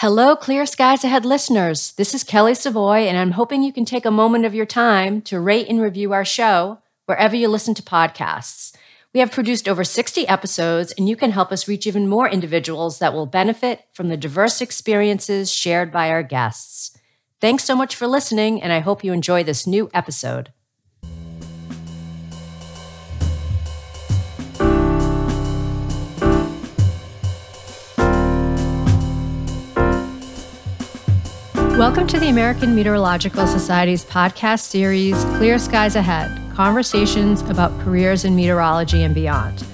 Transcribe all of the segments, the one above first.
Hello, Clear Skies Ahead listeners. This is Kelly Savoie, and I'm hoping you can take a moment of your time to rate and review our show wherever you listen to podcasts. We have produced over 60 episodes, and you can help us reach even more individuals that will benefit from the diverse experiences shared by our guests. Thanks so much for listening, and I hope you enjoy this new episode. Welcome to the American Meteorological Society's podcast series, Clear Skies Ahead Conversations about Careers in Meteorology and Beyond.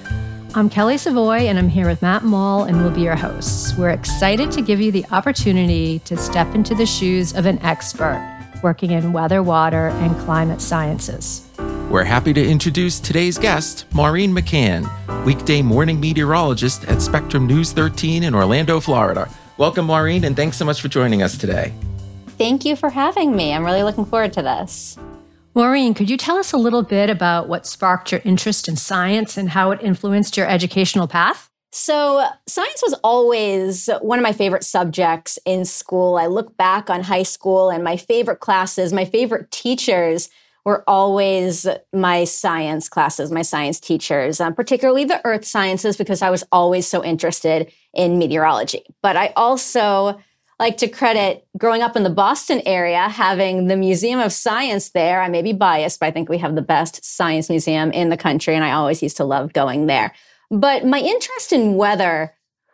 I'm Kelly Savoie, and I'm here with Matt Moll, and we'll be your hosts. We're excited to give you the opportunity to step into the shoes of an expert working in weather, water, and climate sciences. We're happy to introduce today's guest, Maureen McCann, weekday morning meteorologist at Spectrum News 13 in Orlando, Florida. Welcome, Maureen, and thanks so much for joining us today. Thank you for having me. I'm really looking forward to this. Maureen, could you tell us a little bit about what sparked your interest in science and how it influenced your educational path? So, science was always one of my favorite subjects in school. I look back on high school and my favorite classes, my favorite teachers were always my science classes, my science teachers, um, particularly the earth sciences, because I was always so interested in meteorology. But I also like to credit growing up in the Boston area, having the Museum of Science there. I may be biased, but I think we have the best science museum in the country, and I always used to love going there. But my interest in weather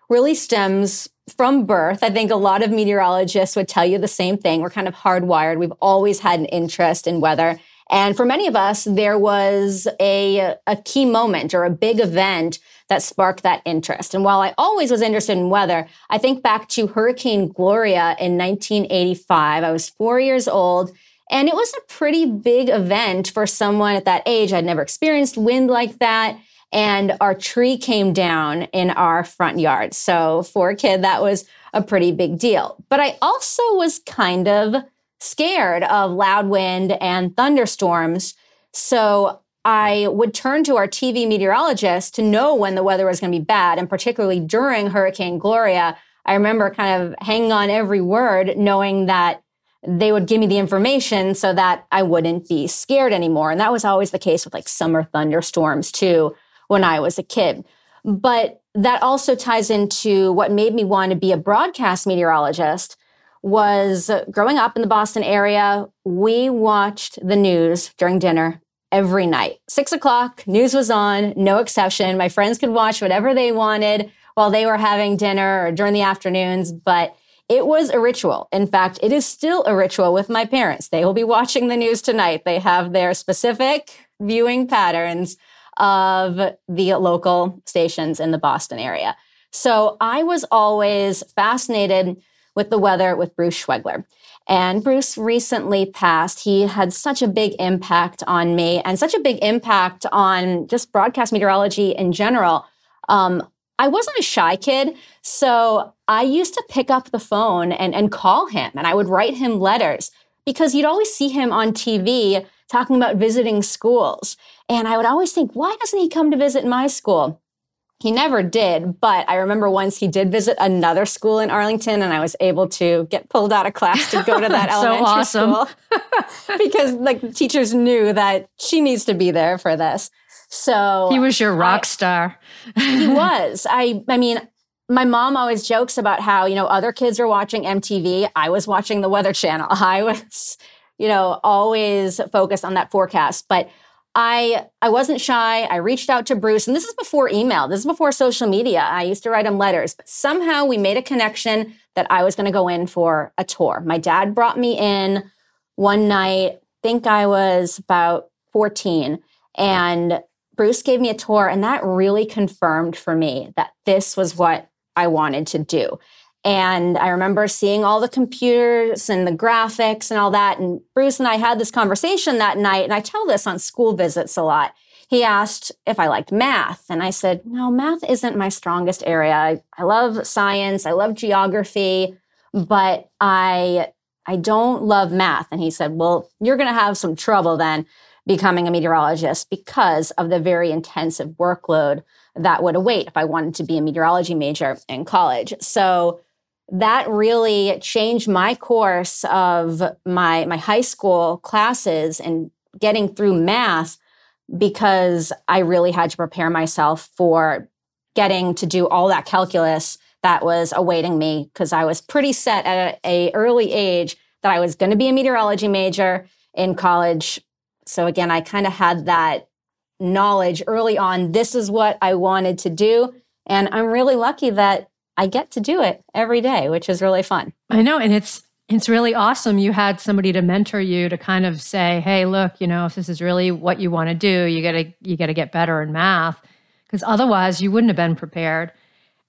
really stems from birth. I think a lot of meteorologists would tell you the same thing. We're kind of hardwired. We've always had an interest in weather. And for many of us, there was a, a key moment or a big event that sparked that interest. And while I always was interested in weather, I think back to Hurricane Gloria in 1985. I was four years old. And it was a pretty big event for someone at that age. I'd never experienced wind like that. And our tree came down in our front yard. So for a kid, that was a pretty big deal. But I also was kind of scared of loud wind and thunderstorms. So I would turn to our TV meteorologist to know when the weather was going to be bad. And particularly during Hurricane Gloria, I remember kind of hanging on every word, knowing that they would give me the information so that I wouldn't be scared anymore. And that was always the case with like summer thunderstorms too when I was a kid. But that also ties into what made me want to be a broadcast meteorologist was growing up in the Boston area, we watched the news during dinner every night. Six o'clock, news was on, no exception. My friends could watch whatever they wanted while they were having dinner or during the afternoons, but it was a ritual. In fact, it is still a ritual with my parents. They will be watching the news tonight. They have their specific viewing patterns of the local stations in the Boston area. So I was always fascinated with the weather with Bruce Schwoegler. And Bruce recently passed. He had such a big impact on me and such a big impact on just broadcast meteorology in general. Um, I wasn't a shy kid, so I used to pick up the phone and, and call him, and I would write him letters because you'd always see him on TV talking about visiting schools. And I would always think, why doesn't he come to visit my school? He never did, but I remember once he did visit another school in Arlington, and I was able to get pulled out of class to go to that so elementary awesome. school because like teachers knew that she needs to be there for this. So He was your rock I- star. he was. I I mean, my mom always jokes about how, you know, other kids are watching MTV. I was watching the Weather Channel. I was, you know, always focused on that forecast. But I I wasn't shy. I reached out to Bruce, and this is before email. This is before social media. I used to write him letters, but somehow we made a connection that I was going to go in for a tour. My dad brought me in one night. Think I was about 14, and Bruce gave me a tour, and that really confirmed for me that this was what I wanted to do. And I remember seeing all the computers and the graphics and all that. And Bruce and I had this conversation that night. And I tell this on school visits a lot. He asked if I liked math. And I said, no, math isn't my strongest area. I, I love science. I love geography, but I, I don't love math. And he said, well, you're going to have some trouble then becoming a meteorologist because of the very intensive workload that would await if I wanted to be a meteorology major in college. So that really changed my course of my my high school classes and getting through math because I really had to prepare myself for getting to do all that calculus that was awaiting me because I was pretty set at a, a early age that I was going to be a meteorology major in college. So again, I kind of had that knowledge early on. This is what I wanted to do. And I'm really lucky that I get to do it every day, which is really fun. I know. And it's, it's really awesome. You had somebody to mentor you to kind of say, "Hey, look, you know, if this is really what you want to do, you got to you got to get better in math because otherwise you wouldn't have been prepared."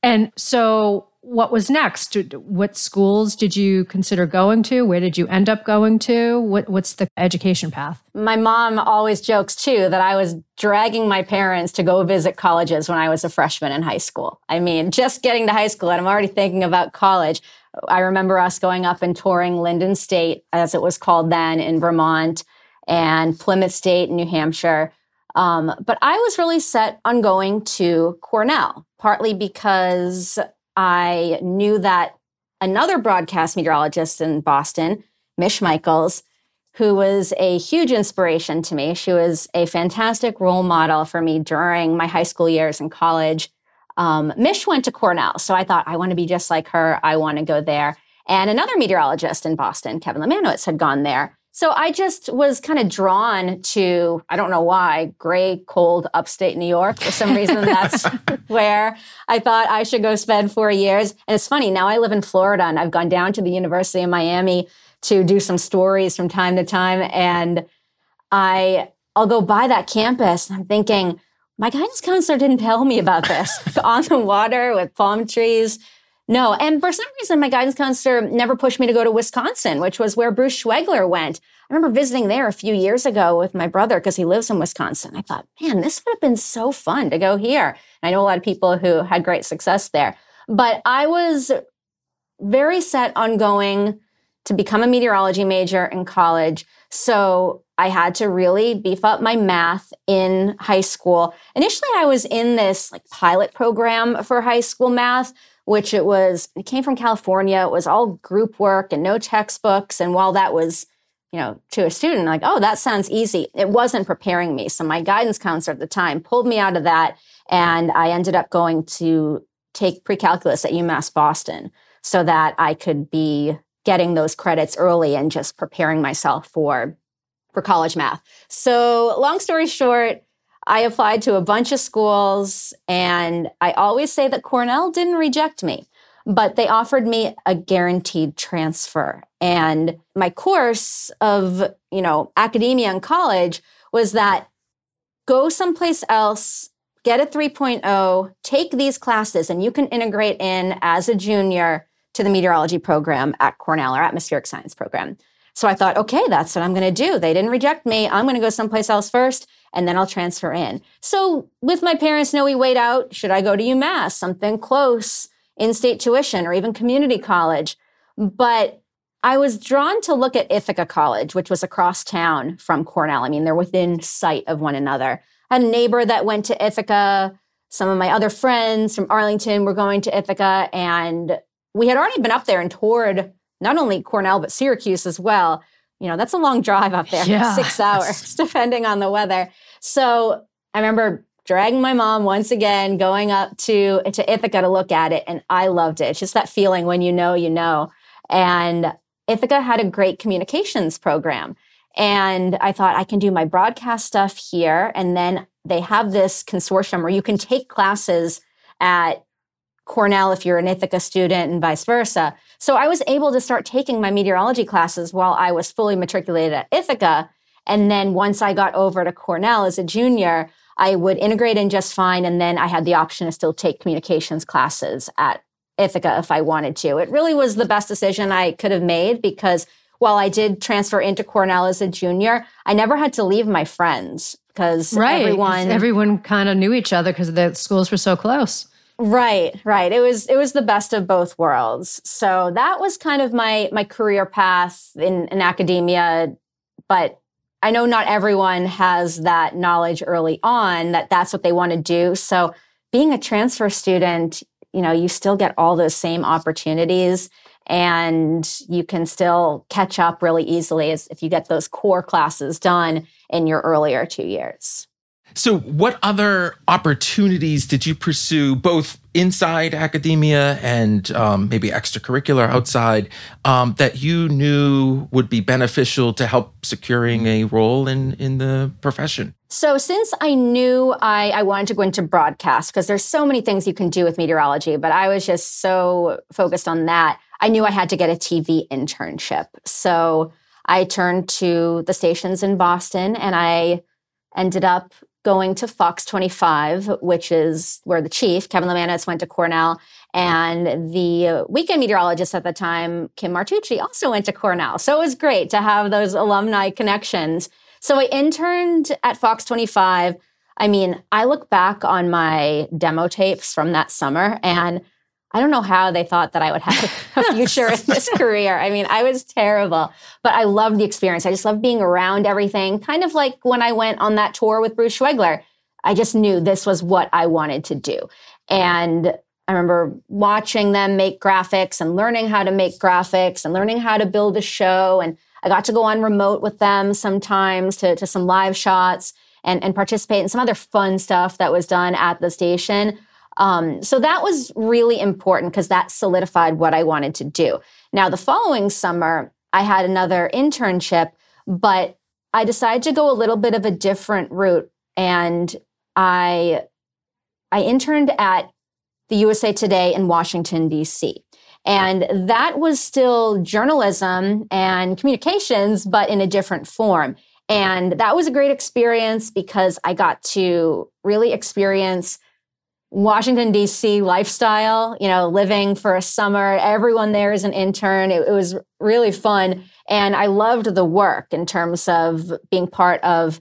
And so what was next? What schools did you consider going to? Where did you end up going to? What, what's the education path? My mom always jokes too that I was dragging my parents to go visit colleges when I was a freshman in high school. I mean, just getting to high school and I'm already thinking about college. I remember us going up and touring Lyndon State, as it was called then in Vermont, and Plymouth State in New Hampshire. Um, but I was really set on going to Cornell, partly because I knew that another broadcast meteorologist in Boston, Mish Michaels, who was a huge inspiration to me. She was a fantastic role model for me during my high school years and college. Um, Mish went to Cornell, so I thought I want to be just like her. I want to go there. And another meteorologist in Boston, Kevin Lemanowicz, had gone there. So I just was kind of drawn to, I don't know why, gray, cold upstate New York. For some reason, that's where I thought I should go spend four years. And it's funny, now I live in Florida and I've gone down to the University of Miami to do some stories from time to time. And I, I'll go by that campus and I'm thinking, my guidance counselor didn't tell me about this on the water with palm trees no. And for some reason, my guidance counselor never pushed me to go to Wisconsin, which was where Bruce Schwoegler went. I remember visiting there a few years ago with my brother because he lives in Wisconsin. I thought, man, this would have been so fun to go here. And I know a lot of people who had great success there. But I was very set on going to become a meteorology major in college. So I had to really beef up my math in high school. Initially, I was in this like pilot program for high school math, which it was, it came from California. It was all group work and no textbooks. And while that was, you know, to a student, like, oh, that sounds easy, it wasn't preparing me. So my guidance counselor at the time pulled me out of that. And I ended up going to take pre calculus at UMass Boston so that I could be getting those credits early and just preparing myself for for college math. So long story short, I applied to a bunch of schools, and I always say that Cornell didn't reject me, but they offered me a guaranteed transfer. And my course of, you know, academia and college was that go someplace else, get a 3.0, take these classes, and you can integrate in as a junior to the meteorology program at Cornell or atmospheric science program. So I thought, okay, that's what I'm going to do. They didn't reject me. I'm going to go someplace else first and then I'll transfer in. So with my parents, no, we wait out, should I go to UMass, something close, in-state tuition, or even community college? But I was drawn to look at Ithaca College, which was across town from Cornell. I mean, they're within sight of one another. I had a neighbor that went to Ithaca. Some of my other friends from Arlington were going to Ithaca, and we had already been up there and toured not only Cornell, but Syracuse as well you know, that's a long drive up there, yeah. six hours, depending on the weather. So I remember dragging my mom once again, going up to, to Ithaca to look at it. And I loved it. It's just that feeling when you know, you know. And Ithaca had a great communications program. And I thought I can do my broadcast stuff here. And then they have this consortium where you can take classes at Cornell if you're an Ithaca student and vice versa. So I was able to start taking my meteorology classes while I was fully matriculated at Ithaca. And then once I got over to Cornell as a junior, I would integrate in just fine. And then I had the option to still take communications classes at Ithaca if I wanted to. It really was the best decision I could have made because while I did transfer into Cornell as a junior, I never had to leave my friends because right. everyone everyone kind of knew each other because the schools were so close. Right, right. It was it was the best of both worlds. So that was kind of my my career path in, in academia, but I know not everyone has that knowledge early on that that's what they want to do. So being a transfer student, you know, you still get all those same opportunities and you can still catch up really easily as if you get those core classes done in your earlier two years. So, what other opportunities did you pursue, both inside academia and um, maybe extracurricular outside, um, that you knew would be beneficial to help securing a role in in the profession? So, since I knew I, I wanted to go into broadcast, because there's so many things you can do with meteorology, but I was just so focused on that, I knew I had to get a TV internship. So, I turned to the stations in Boston and I ended up going to Fox 25, which is where the chief, Kevin Lemanis, went to Cornell. And the weekend meteorologist at the time, Kim Martucci, also went to Cornell. So it was great to have those alumni connections. So I interned at Fox 25. I mean, I look back on my demo tapes from that summer and I don't know how they thought that I would have a future in this career. I mean, I was terrible, but I loved the experience. I just loved being around everything. Kind of like when I went on that tour with Bruce Schwoegler. I just knew this was what I wanted to do. And I remember watching them make graphics and learning how to make graphics and learning how to build a show. And I got to go on remote with them sometimes to, to some live shots and, and participate in some other fun stuff that was done at the station. Um, so that was really important because that solidified what I wanted to do. Now, the following summer, I had another internship, but I decided to go a little bit of a different route. And I, I interned at the USA Today in Washington, D.C. And that was still journalism and communications, but in a different form. And that was a great experience because I got to really experience Washington, D.C. lifestyle, you know, living for a summer. Everyone there is an intern. It, it, was really fun. And I loved the work in terms of being part of,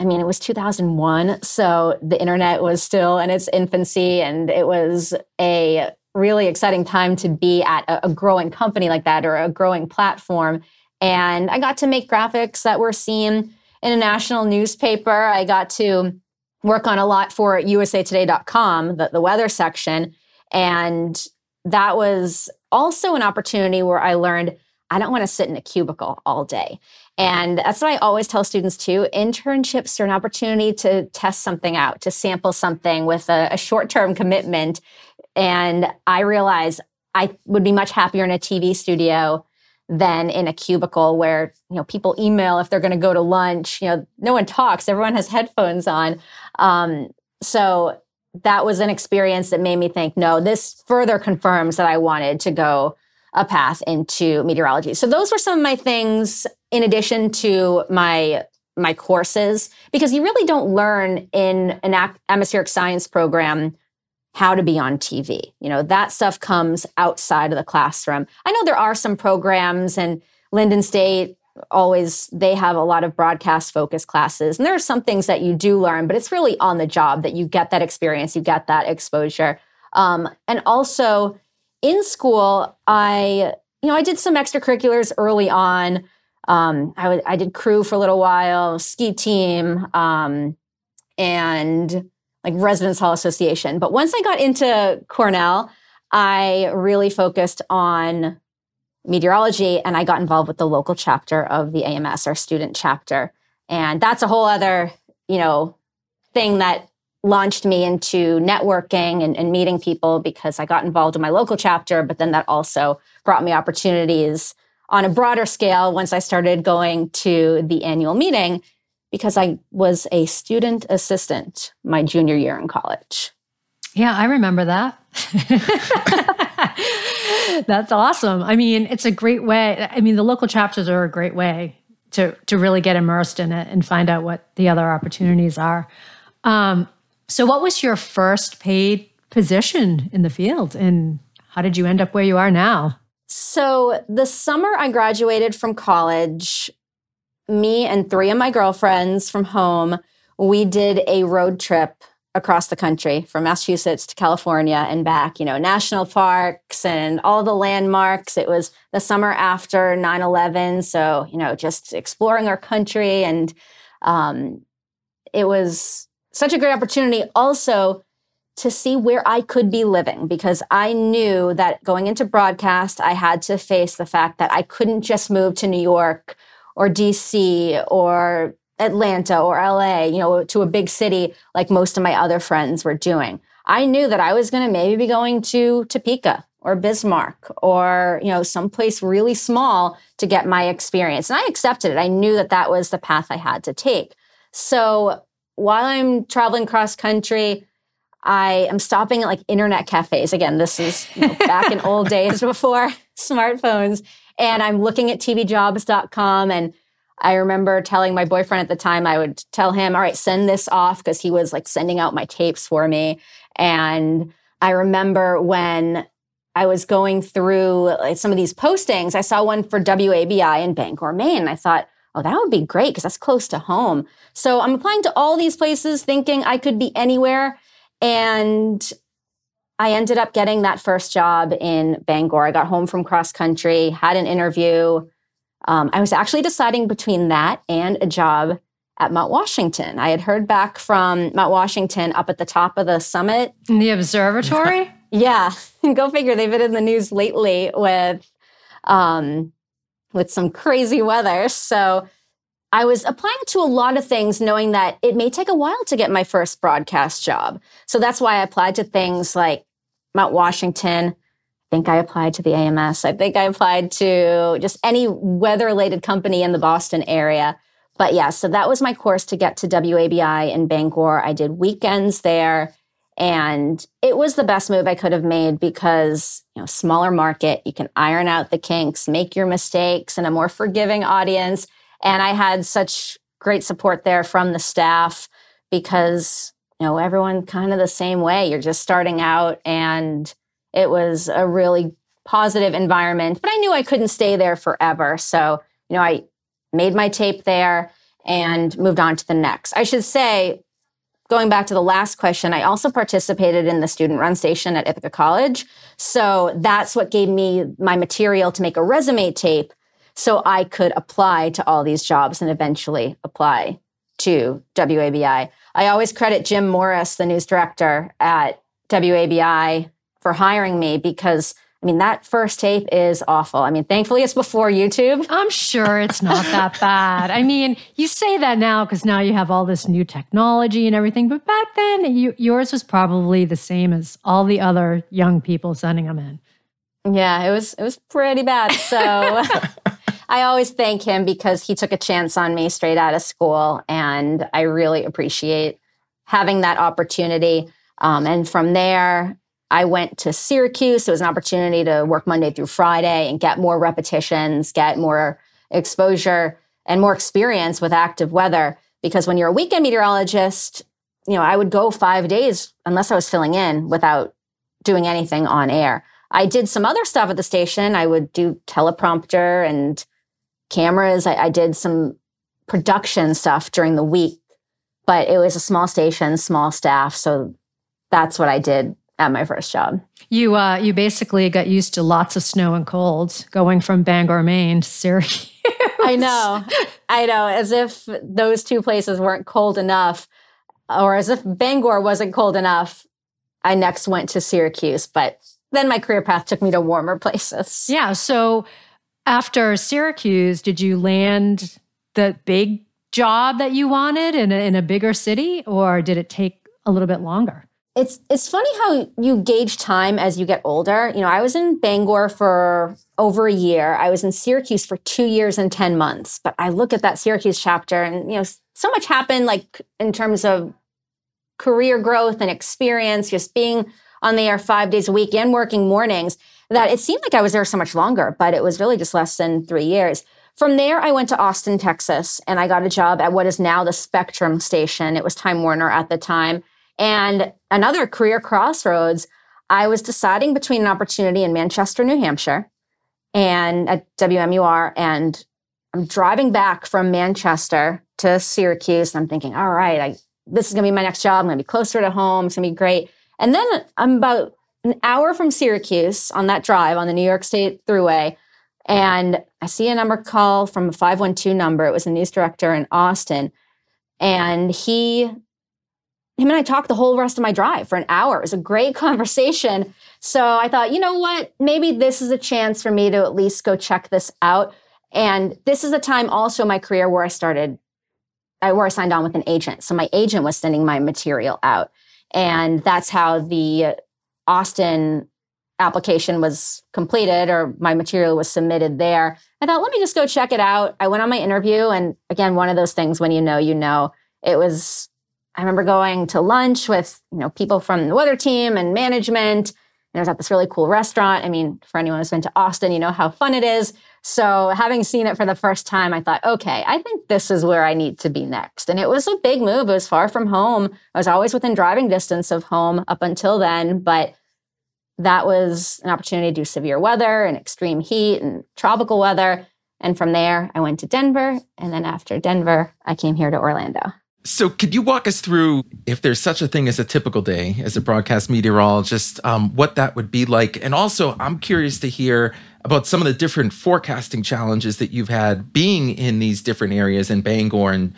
I mean, it was 2001. So the internet was still in its infancy. And it was a really exciting time to be at a, a growing company like that or a growing platform. And I got to make graphics that were seen in a national newspaper. I got to work on a lot for usatoday.com, the, the weather section. And that was also an opportunity where I learned I don't want to sit in a cubicle all day. And that's what I always tell students too. Internships are an opportunity to test something out, to sample something with a, a short term commitment. And I realized I would be much happier in a TV studio than in a cubicle where you know people email if they're going to go to lunch you know no one talks everyone has headphones on. Um, so that was an experience that made me think no this further confirms that i wanted to go a path into meteorology. So those were some of my things in addition to my my courses because you really don't learn in an atmospheric science program how to be on TV. You know, that stuff comes outside of the classroom. I know there are some programs and Lyndon State always they have a lot of broadcast focused classes and there are some things that you do learn but it's really on the job that you get that experience you get that exposure um, and also in school i you know i did some extracurriculars early on um, I, w- I did crew for a little while ski team um, and like Residence Hall Association. But once I got into Cornell, I really focused on meteorology and I got involved with the local chapter of the AMS, our student chapter. And that's a whole other, you know, thing that launched me into networking and, and meeting people because I got involved in my local chapter, but then that also brought me opportunities on a broader scale once I started going to the annual meeting because I was a student assistant my junior year in college. Yeah, I remember that. That's awesome. I mean, it's a great way. I mean, the local chapters are a great way to to really get immersed in it and find out what the other opportunities are. Um, so, what was your first paid position in the field, and how did you end up where you are now? So, the summer I graduated from college, me and three of my girlfriends from home, we did a road trip across the country from Massachusetts to California and back, you know, national parks and all the landmarks. It was the summer after 9 11. So, you know, just exploring our country. And um, it was such a great opportunity also to see where I could be living because I knew that going into broadcast, I had to face the fact that I couldn't just move to New York or DC or Atlanta or LA, you know, to a big city like most of my other friends were doing. I knew that I was going to maybe be going to Topeka or Bismarck or, you know, someplace really small to get my experience. And I accepted it. I knew that that was the path I had to take. So while I'm traveling cross country, I am stopping at like internet cafes. Again, this is you know, back in old days before smartphones. And I'm looking at tvjobs.com. And I remember telling my boyfriend at the time, I would tell him, all right, send this off because he was like sending out my tapes for me. And I remember when I was going through like, some of these postings, I saw one for WABI in Bangor, Maine. I thought, oh, that would be great because that's close to home. So I'm applying to all these places thinking I could be anywhere. And I ended up getting that first job in Bangor. I got home from cross country, had an interview. Um, I was actually deciding between that and a job at Mount Washington. I had heard back from Mount Washington up at the top of the summit. In the observatory? yeah. Go figure. They've been in the news lately with um, with some crazy weather. So I was applying to a lot of things knowing that it may take a while to get my first broadcast job. So that's why I applied to things like Mount Washington. I think I applied to the AMS. I think I applied to just any weather related company in the Boston area. But yeah, so that was my course to get to WABI in Bangor. I did weekends there and it was the best move I could have made because, you know, smaller market, you can iron out the kinks, make your mistakes and a more forgiving audience. And I had such great support there from the staff because, know, everyone kind of the same way. You're just starting out and it was a really positive environment, but I knew I couldn't stay there forever. So, you know, I made my tape there and moved on to the next. I should say, going back to the last question, I also participated in the student run station at Ithaca College. So that's what gave me my material to make a resume tape so I could apply to all these jobs and eventually apply to WABI. I always credit Jim Morris, the news director at WABI, for hiring me because I mean, that first tape is awful. I mean, thankfully it's before YouTube. I'm sure it's not that bad. I mean, you say that now because now you have all this new technology and everything, but back then you, yours was probably the same as all the other young people sending them in. Yeah, it was it was pretty bad. So I always thank him because he took a chance on me straight out of school, and I really appreciate having that opportunity. Um, and from there, I went to Syracuse. It was an opportunity to work Monday through Friday and get more repetitions, get more exposure and more experience with active weather. Because when you're a weekend meteorologist, you know, I would go five days unless I was filling in without doing anything on air. I did some other stuff at the station. I would do teleprompter and cameras. I, I did some production stuff during the week, but it was a small station, small staff. So that's what I did at my first job. You uh, you basically got used to lots of snow and cold going from Bangor, Maine to Syracuse. I know. I know. As if those two places weren't cold enough, or as if Bangor wasn't cold enough, I next went to Syracuse. But then my career path took me to warmer places. Yeah. So after Syracuse, did you land the big job that you wanted in a, in a bigger city, or did it take a little bit longer? it's it's funny how you gauge time as you get older. You know, I was in Bangor for over a year. I was in Syracuse for 2 years and 10 months. But I look at that Syracuse chapter and you know, so much happened like in terms of career growth and experience just being on the air 5 days a week and working mornings that it seemed like I was there so much longer, but it was really just less than 3 years. From there, I went to Austin, Texas, and I got a job at what is now the Spectrum station. It was Time Warner at the time. And another career crossroads, I was deciding between an opportunity in Manchester, New Hampshire, and at WMUR. And I'm driving back from Manchester to Syracuse. And I'm thinking, all right, I, this is going to be my next job. I'm going to be closer to home. It's going to be great. And then I'm about an hour from Syracuse on that drive on the New York State Thruway. And I see a number call from a 512 number. It was a news director in Austin. And he him and I talked the whole rest of my drive for an hour. It was a great conversation. So I thought, you know what? Maybe this is a chance for me to at least go check this out. And this is a time also in my career where I started, uh, where I signed on with an agent. So my agent was sending my material out. And that's how the Austin application was completed or my material was submitted there. I thought, let me just go check it out. I went on my interview. And again, one of those things when you know, you know, it was, I remember going to lunch with, you know, people from the weather team and management. And I was at this really cool restaurant. I mean, for anyone who's been to Austin, you know how fun it is. So having seen it for the first time, I thought, okay, I think this is where I need to be next. And it was a big move. It was far from home. I was always within driving distance of home up until then, but that was an opportunity to do severe weather and extreme heat and tropical weather. And from there, I went to Denver. And then after Denver, I came here to Orlando. So, could you walk us through if there's such a thing as a typical day as a broadcast meteorologist, um, what that would be like? And also, I'm curious to hear about some of the different forecasting challenges that you've had being in these different areas in Bangor and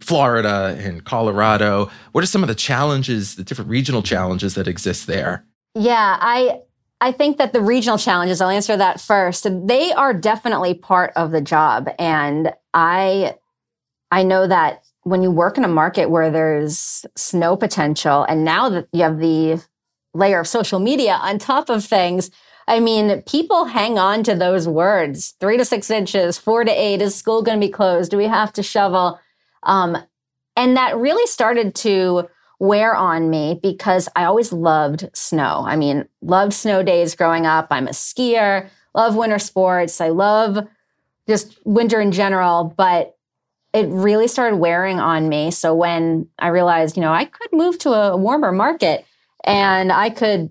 Florida and Colorado. What are some of the challenges, the different regional challenges that exist there? Yeah, I I think that the regional challenges, I'll answer that first. They are definitely part of the job. And I I know that when you work in a market where there's snow potential and now that you have the layer of social media on top of things, I mean, people hang on to those words three to six inches, four to eight. Is school going to be closed? Do we have to shovel? Um, and that really started to wear on me because I always loved snow. I mean, loved snow days growing up. I'm a skier, love winter sports. I love just winter in general, but it really started wearing on me. So when I realized, you know, I could move to a warmer market and I could,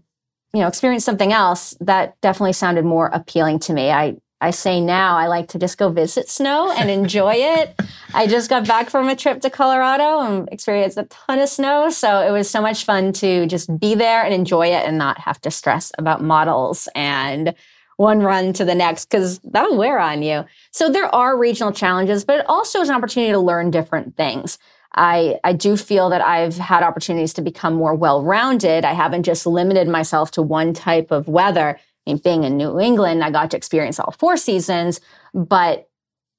you know, experience something else, that definitely sounded more appealing to me. I I say now I like to just go visit snow and enjoy it. I just got back from a trip to Colorado and experienced a ton of snow. So it was so much fun to just be there and enjoy it and not have to stress about models and one run to the next because that'll wear on you. So there are regional challenges, but it also is an opportunity to learn different things. I, I do feel that I've had opportunities to become more well rounded. I haven't just limited myself to one type of weather I mean, being in New England, I got to experience all four seasons, but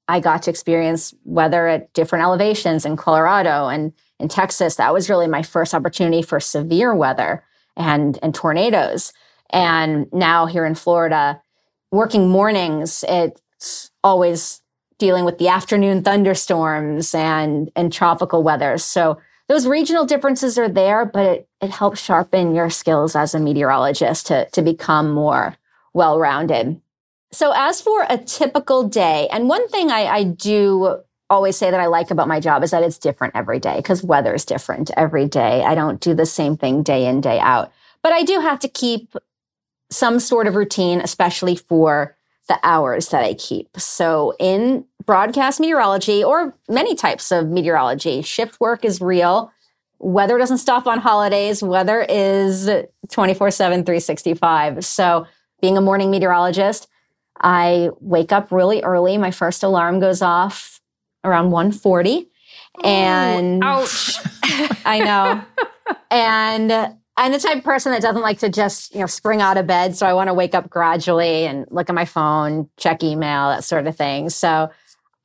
I got to experience weather at different elevations in Colorado and in Texas. That was really my first opportunity for severe weather and, and tornadoes. And now here in Florida, working mornings, it's always dealing with the afternoon thunderstorms and, and tropical weather. So those regional differences are there, but it, it helps sharpen your skills as a meteorologist to, to become more well rounded. So, as for a typical day, and one thing I, I do always say that I like about my job is that it's different every day because weather is different every day. I don't do the same thing day in, day out. But I do have to keep some sort of routine, especially for the hours that I keep. So, in broadcast meteorology or many types of meteorology, shift work is real. Weather doesn't stop on holidays. Weather is 24 7, 365. So, being a morning meteorologist, I wake up really early. My first alarm goes off around 1:40. And ouch. I know. and I'm the type of person that doesn't like to just, you know, spring out of bed. So I want to wake up gradually and look at my phone, check email, that sort of thing. So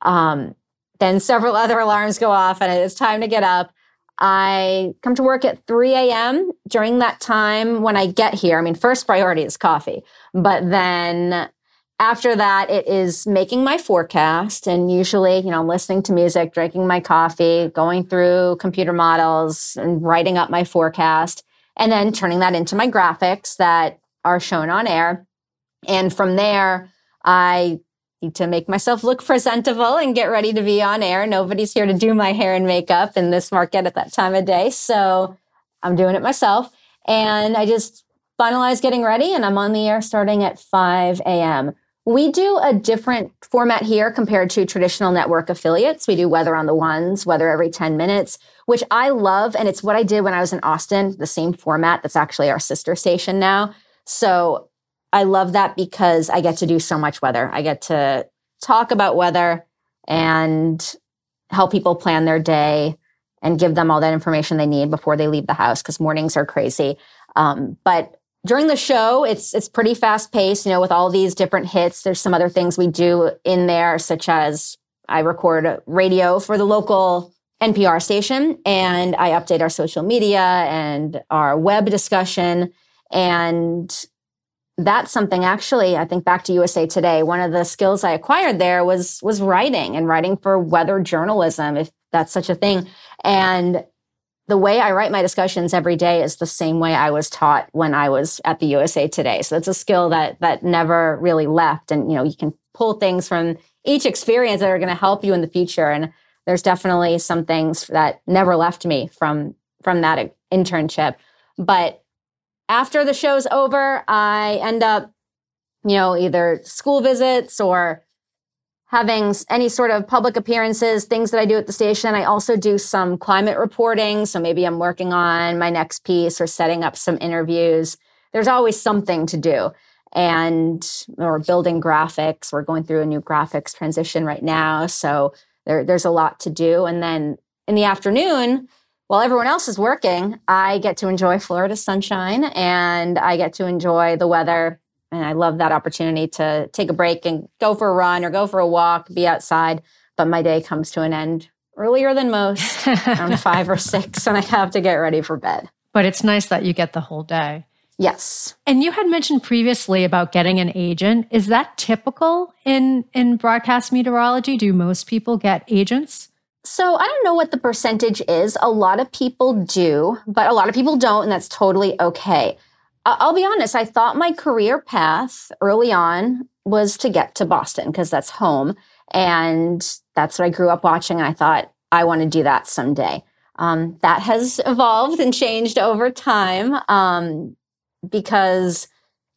um, then several other alarms go off and it's time to get up. I come to work at 3 a.m. During that time, when I get here, I mean, first priority is coffee, but then after that, it is making my forecast. And usually, you know, I'm listening to music, drinking my coffee, going through computer models and writing up my forecast and then turning that into my graphics that are shown on air. And from there, I need to make myself look presentable and get ready to be on air. Nobody's here to do my hair and makeup in this market at that time of day. So I'm doing it myself. And I just finalize getting ready and I'm on the air starting at 5 a.m. We do a different format here compared to traditional network affiliates. We do weather on the ones, weather every 10 minutes, which I love. And it's what I did when I was in Austin, the same format that's actually our sister station now. So I love that because I get to do so much weather. I get to talk about weather and help people plan their day and give them all that information they need before they leave the house because mornings are crazy. Um, but during the show, it's it's pretty fast paced. You know, with all these different hits, there's some other things we do in there, such as I record radio for the local NPR station, and I update our social media and our web discussion, and that's something actually i think back to usa today one of the skills i acquired there was was writing and writing for weather journalism if that's such a thing and the way I write my discussions every day is the same way I was taught when I was at the USA Today. So it's a skill that that never really left. And you know, you can pull things from each experience that are going to help you in the future. And there's definitely some things that never left me from from that internship. But after the show's over, I end up, you know, either school visits or having any sort of public appearances, things that I do at the station. I also do some climate reporting. So maybe I'm working on my next piece or setting up some interviews. There's always something to do. And or building graphics. We're going through a new graphics transition right now. So there, there's a lot to do. And then in the afternoon, while everyone else is working, I get to enjoy Florida sunshine and I get to enjoy the weather and I love that opportunity to take a break and go for a run or go for a walk, be outside. But my day comes to an end earlier than most, around five or six, and I have to get ready for bed. But it's nice that you get the whole day. Yes. And you had mentioned previously about getting an agent. Is that typical in in broadcast meteorology? Do most people get agents? So I don't know what the percentage is. A lot of people do, but a lot of people don't, and that's totally okay. I'll be honest, I thought my career path early on was to get to Boston because that's home. And that's what I grew up watching. And I thought, I want to do that someday. Um, that has evolved and changed over time um, because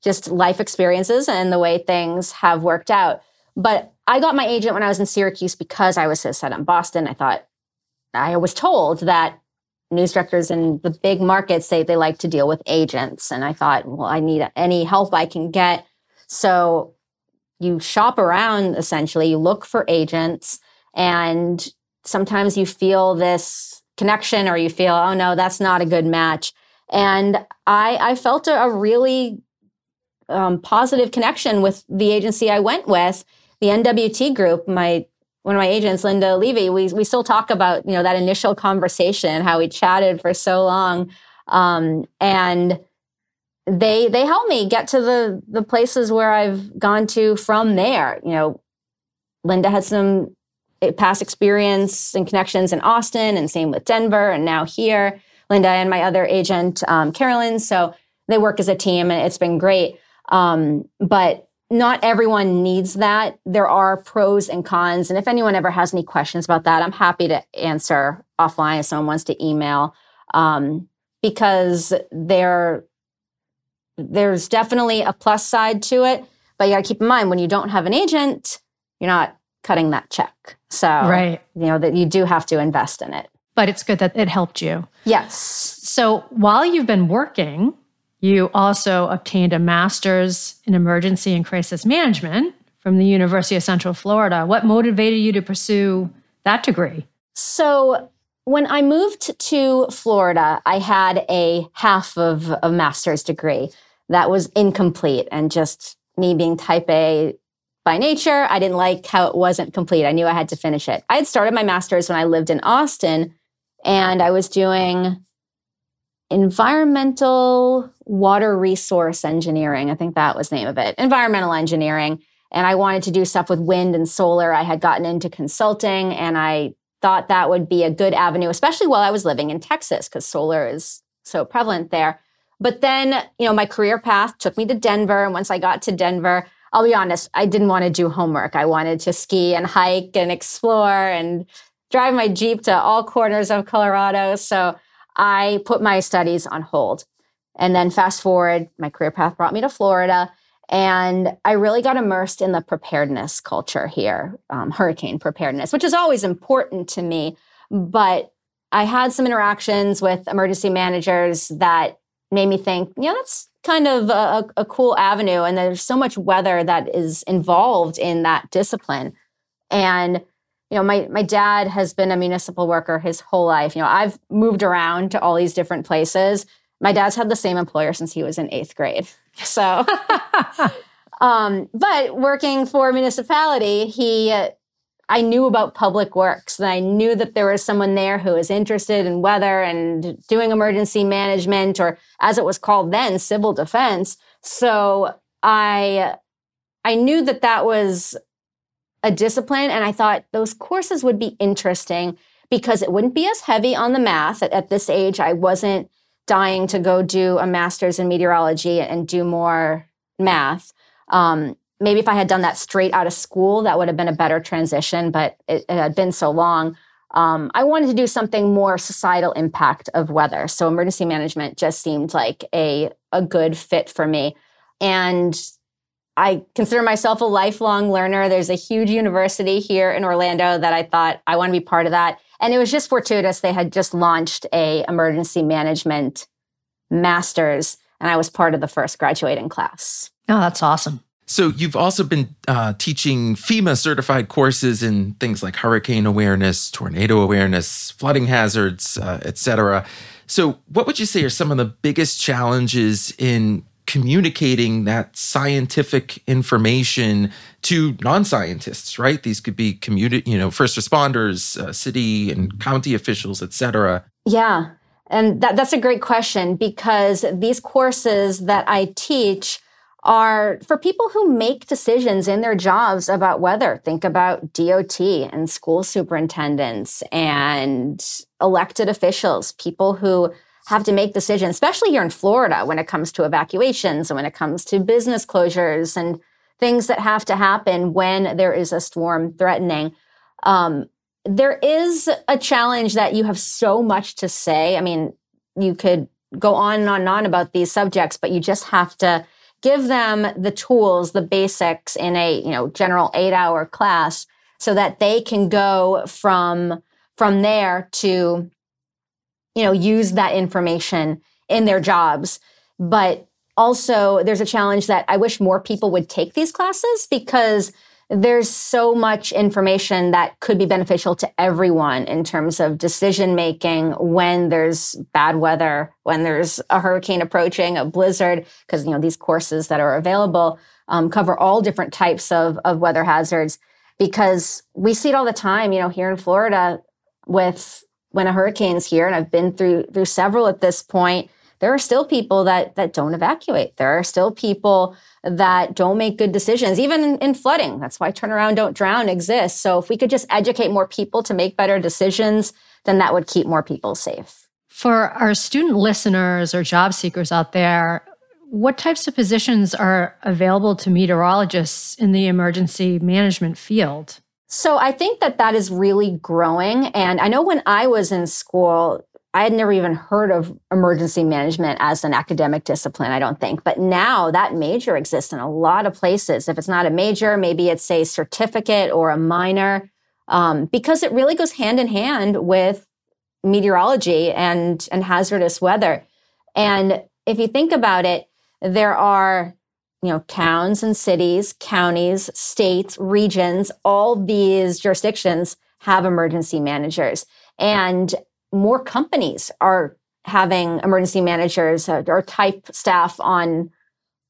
just life experiences and the way things have worked out. But I got my agent when I was in Syracuse because I was so set on Boston. I thought, I was told that news directors in the big markets say they like to deal with agents. And I thought, well, I need any help I can get. So you shop around essentially, you look for agents, and sometimes you feel this connection or you feel, oh no, that's not a good match. And I, I felt a, a really um, positive connection with the agency I went with, the NWT group. My one of my agents, Linda Levy, we we still talk about you know that initial conversation, how we chatted for so long, um, and they they help me get to the the places where I've gone to from there. You know, Linda had some eh, past experience and connections in Austin, and same with Denver, and now here. Linda and my other agent, um, Carolyn. So they work as a team, and it's been great. Um, but not everyone needs that. There are pros and cons. And if anyone ever has any questions about that, I'm happy to answer offline if someone wants to email. Um, because there, there's definitely a plus side to it. But you gotta keep in mind when you don't have an agent, you're not cutting that check. So right. you know that you do have to invest in it. But it's good that it helped you. Yes. So while you've been working, you also obtained a master's in emergency and crisis management from the University of Central Florida. What motivated you to pursue that degree? So, when I moved to Florida, I had a half of a master's degree that was incomplete and just me being type A by nature, I didn't like how it wasn't complete. I knew I had to finish it. I had started my master's when I lived in Austin and I was doing environmental water resource engineering. I think that was the name of it. Environmental engineering. And I wanted to do stuff with wind and solar. I had gotten into consulting and I thought that would be a good avenue, especially while I was living in Texas, because solar is so prevalent there. But then, you know, my career path took me to Denver. And once I got to Denver, I'll be honest, I didn't want to do homework. I wanted to ski and hike and explore and drive my Jeep to all corners of Colorado. So I put my studies on hold. And then fast forward, my career path brought me to Florida. And I really got immersed in the preparedness culture here, um, hurricane preparedness, which is always important to me. But I had some interactions with emergency managers that made me think, yeah, that's kind of a, a cool avenue. And there's so much weather that is involved in that discipline. And you know, my my dad has been a municipal worker his whole life. You know, I've moved around to all these different places. My dad's had the same employer since he was in eighth grade. So, um, but working for a municipality, he I knew about public works and I knew that there was someone there who was interested in weather and doing emergency management or as it was called then civil defense so I I knew that that was a discipline and I thought those courses would be interesting because it wouldn't be as heavy on the math at, at this age I wasn't dying to go do a master's in meteorology and do more math um, maybe if I had done that straight out of school, that would have been a better transition, but it, it had been so long. Um, I wanted to do something more societal impact of weather. So emergency management just seemed like a, a good fit for me. And I consider myself a lifelong learner. There's a huge university here in Orlando that I thought I want to be part of that. And it was just fortuitous. They had just launched a emergency management master's and I was part of the first graduating class. Oh, that's awesome. So you've also been uh, teaching FEMA certified courses in things like hurricane awareness, tornado awareness, flooding hazards, uh, etc. So what would you say are some of the biggest challenges in communicating that scientific information to non-scientists? Right? These could be community, you know, first responders, uh, city and county officials, etc. Yeah, and that, that's a great question because these courses that I teach are for people who make decisions in their jobs about weather. Think about DOT and school superintendents and elected officials, people who have to make decisions, especially here in Florida when it comes to evacuations and when it comes to business closures and things that have to happen when there is a storm threatening. Um, there is a challenge that you have so much to say. I mean, you could go on and on and on about these subjects, but you just have to give them the tools, the basics in a, you know, general 8-hour class so that they can go from from there to you know, use that information in their jobs. But also there's a challenge that I wish more people would take these classes because there's so much information that could be beneficial to everyone in terms of decision making when there's bad weather, when there's a hurricane approaching, a blizzard, because you know these courses that are available um, cover all different types of, of weather hazards. Because we see it all the time, you know, here in Florida with when a hurricane's here, and I've been through through several at this point there are still people that that don't evacuate. There are still people that don't make good decisions, even in, in flooding. That's why turnaround, don't drown exists. So if we could just educate more people to make better decisions, then that would keep more people safe. For our student listeners or job seekers out there, what types of positions are available to meteorologists in the emergency management field? So I think that that is really growing. And I know when I was in school, I had never even heard of emergency management as an academic discipline, I don't think. But now that major exists in a lot of places. If it's not a major, maybe it's a certificate or a minor, um, because it really goes hand in hand with meteorology and, and hazardous weather. And if you think about it, there are you know towns and cities counties states regions all these jurisdictions have emergency managers. And more companies are having emergency managers or type staff on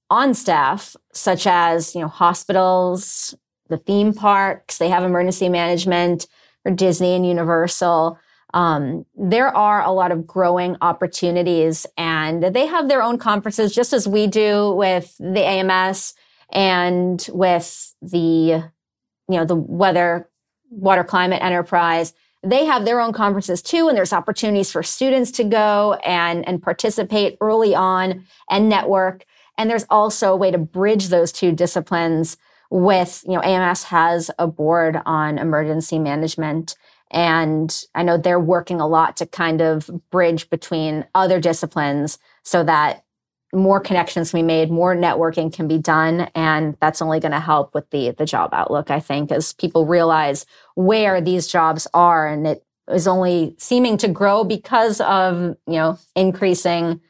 on staff such as you know hospitals the theme parks they have emergency management for disney and universal um, there are a lot of growing opportunities and they have their own conferences just as we do with the ams and with the you know the weather water climate enterprise. They have their own conferences too and there's opportunities for students to go and and participate early on and network. And there's also a way to bridge those two disciplines with you know ams has a board on emergency management and i know they're working a lot to kind of bridge between other disciplines so that more connections can be made, more networking can be done, and that's only going to help with the the job outlook. I think as people realize where these jobs are, and it is only seeming to grow because of you know increasing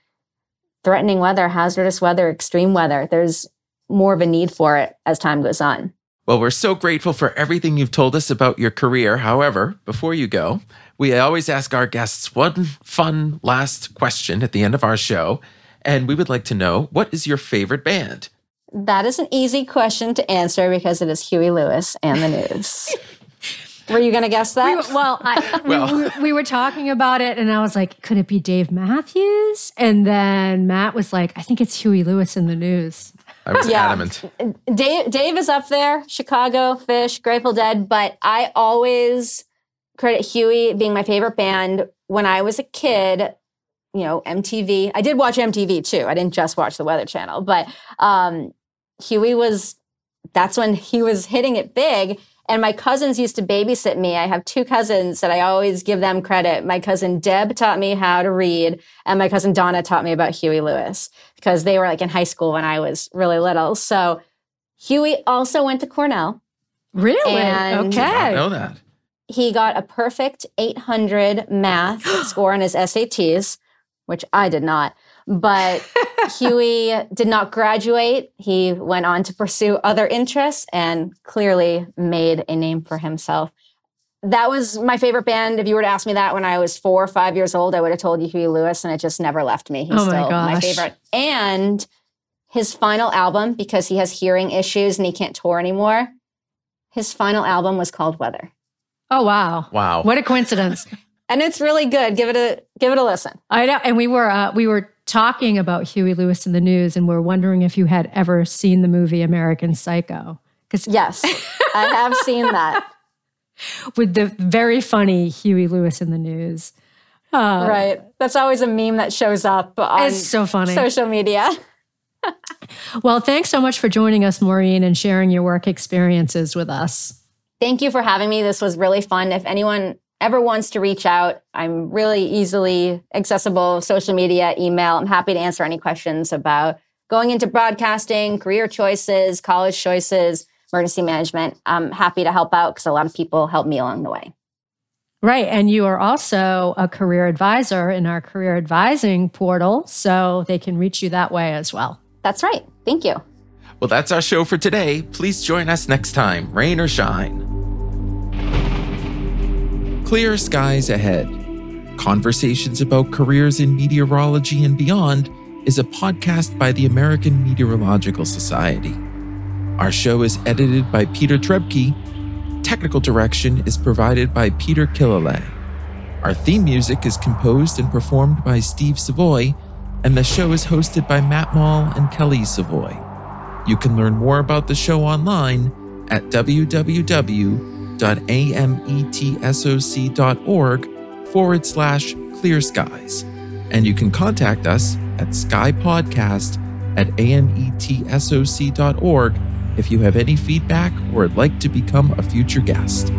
threatening weather, hazardous weather, extreme weather. There's more of a need for it as time goes on. Well, we're so grateful for everything you've told us about your career. However, before you go, we always ask our guests one fun last question at the end of our show. And we would like to know what is your favorite band? That is an easy question to answer because it is Huey Lewis and the news. Were you going to guess that? We were- well, I, we- Well. we, we were talking about it, and I was like, could it be Dave Matthews? And then Matt was like, I think it's Huey Lewis in the news. I was Yeah. adamant. Dave, Dave is up there, Chicago, Phish, Grateful Dead, but I always credit Huey being my favorite band. When I was a kid, you know, MTV, I did watch MTV too. I didn't just watch the Weather Channel, but um, Huey was, that's when he was hitting it big. And my cousins used to babysit me. I have two cousins that I always give them credit. My cousin Deb taught me how to read, and my cousin Donna taught me about Huey Lewis because they were like in high school when I was really little. So Huey also went to Cornell. Really? And- Did not know that. He got a perfect 800 math score on his SATs, which I did not. But Huey did not graduate. He went on to pursue other interests and clearly made a name for himself. That was my favorite band. If you were to ask me that when I was four or five years old, I would have told you Huey Lewis, and it just never left me. He's Oh my still my favorite. And his final album, because he has hearing issues and he can't tour anymore, his final album was called Weather. Oh wow. Wow. What a coincidence. And it's really good. Give it a give it a listen. I know. And we were uh, we were talking about Huey Lewis in the news, and we're wondering if you had ever seen the movie American Psycho. Because Yes, I have seen that. with the very funny Huey Lewis in the news. Uh, right. That's always a meme that shows up on It's so funny. social media. Well, thanks so much for joining us, Maureen, and sharing your work experiences with us. Thank you for having me. This was really fun. If anyone ever wants to reach out, I'm really easily accessible, social media, email. I'm happy to answer any questions about going into broadcasting, career choices, college choices, emergency management. I'm happy to help out because a lot of people help me along the way. Right. And you are also a career advisor in our career advising portal, so they can reach you that way as well. That's right. Thank you. Well, that's our show for today. Please join us next time, rain or shine. Clear skies ahead. Conversations about careers in meteorology and beyond is a podcast by the American Meteorological Society. Our show is edited by Peter Trepke. Technical direction is provided by Peter Killalay. Our theme music is composed and performed by Steve Savoie, and the show is hosted by Matt Moll and Kelly Savoie. You can learn more about the show online at www.ametsoc.org forward slash clear skies. And you can contact us at skypodcast at ametsoc.org if you have any feedback or would like to become a future guest.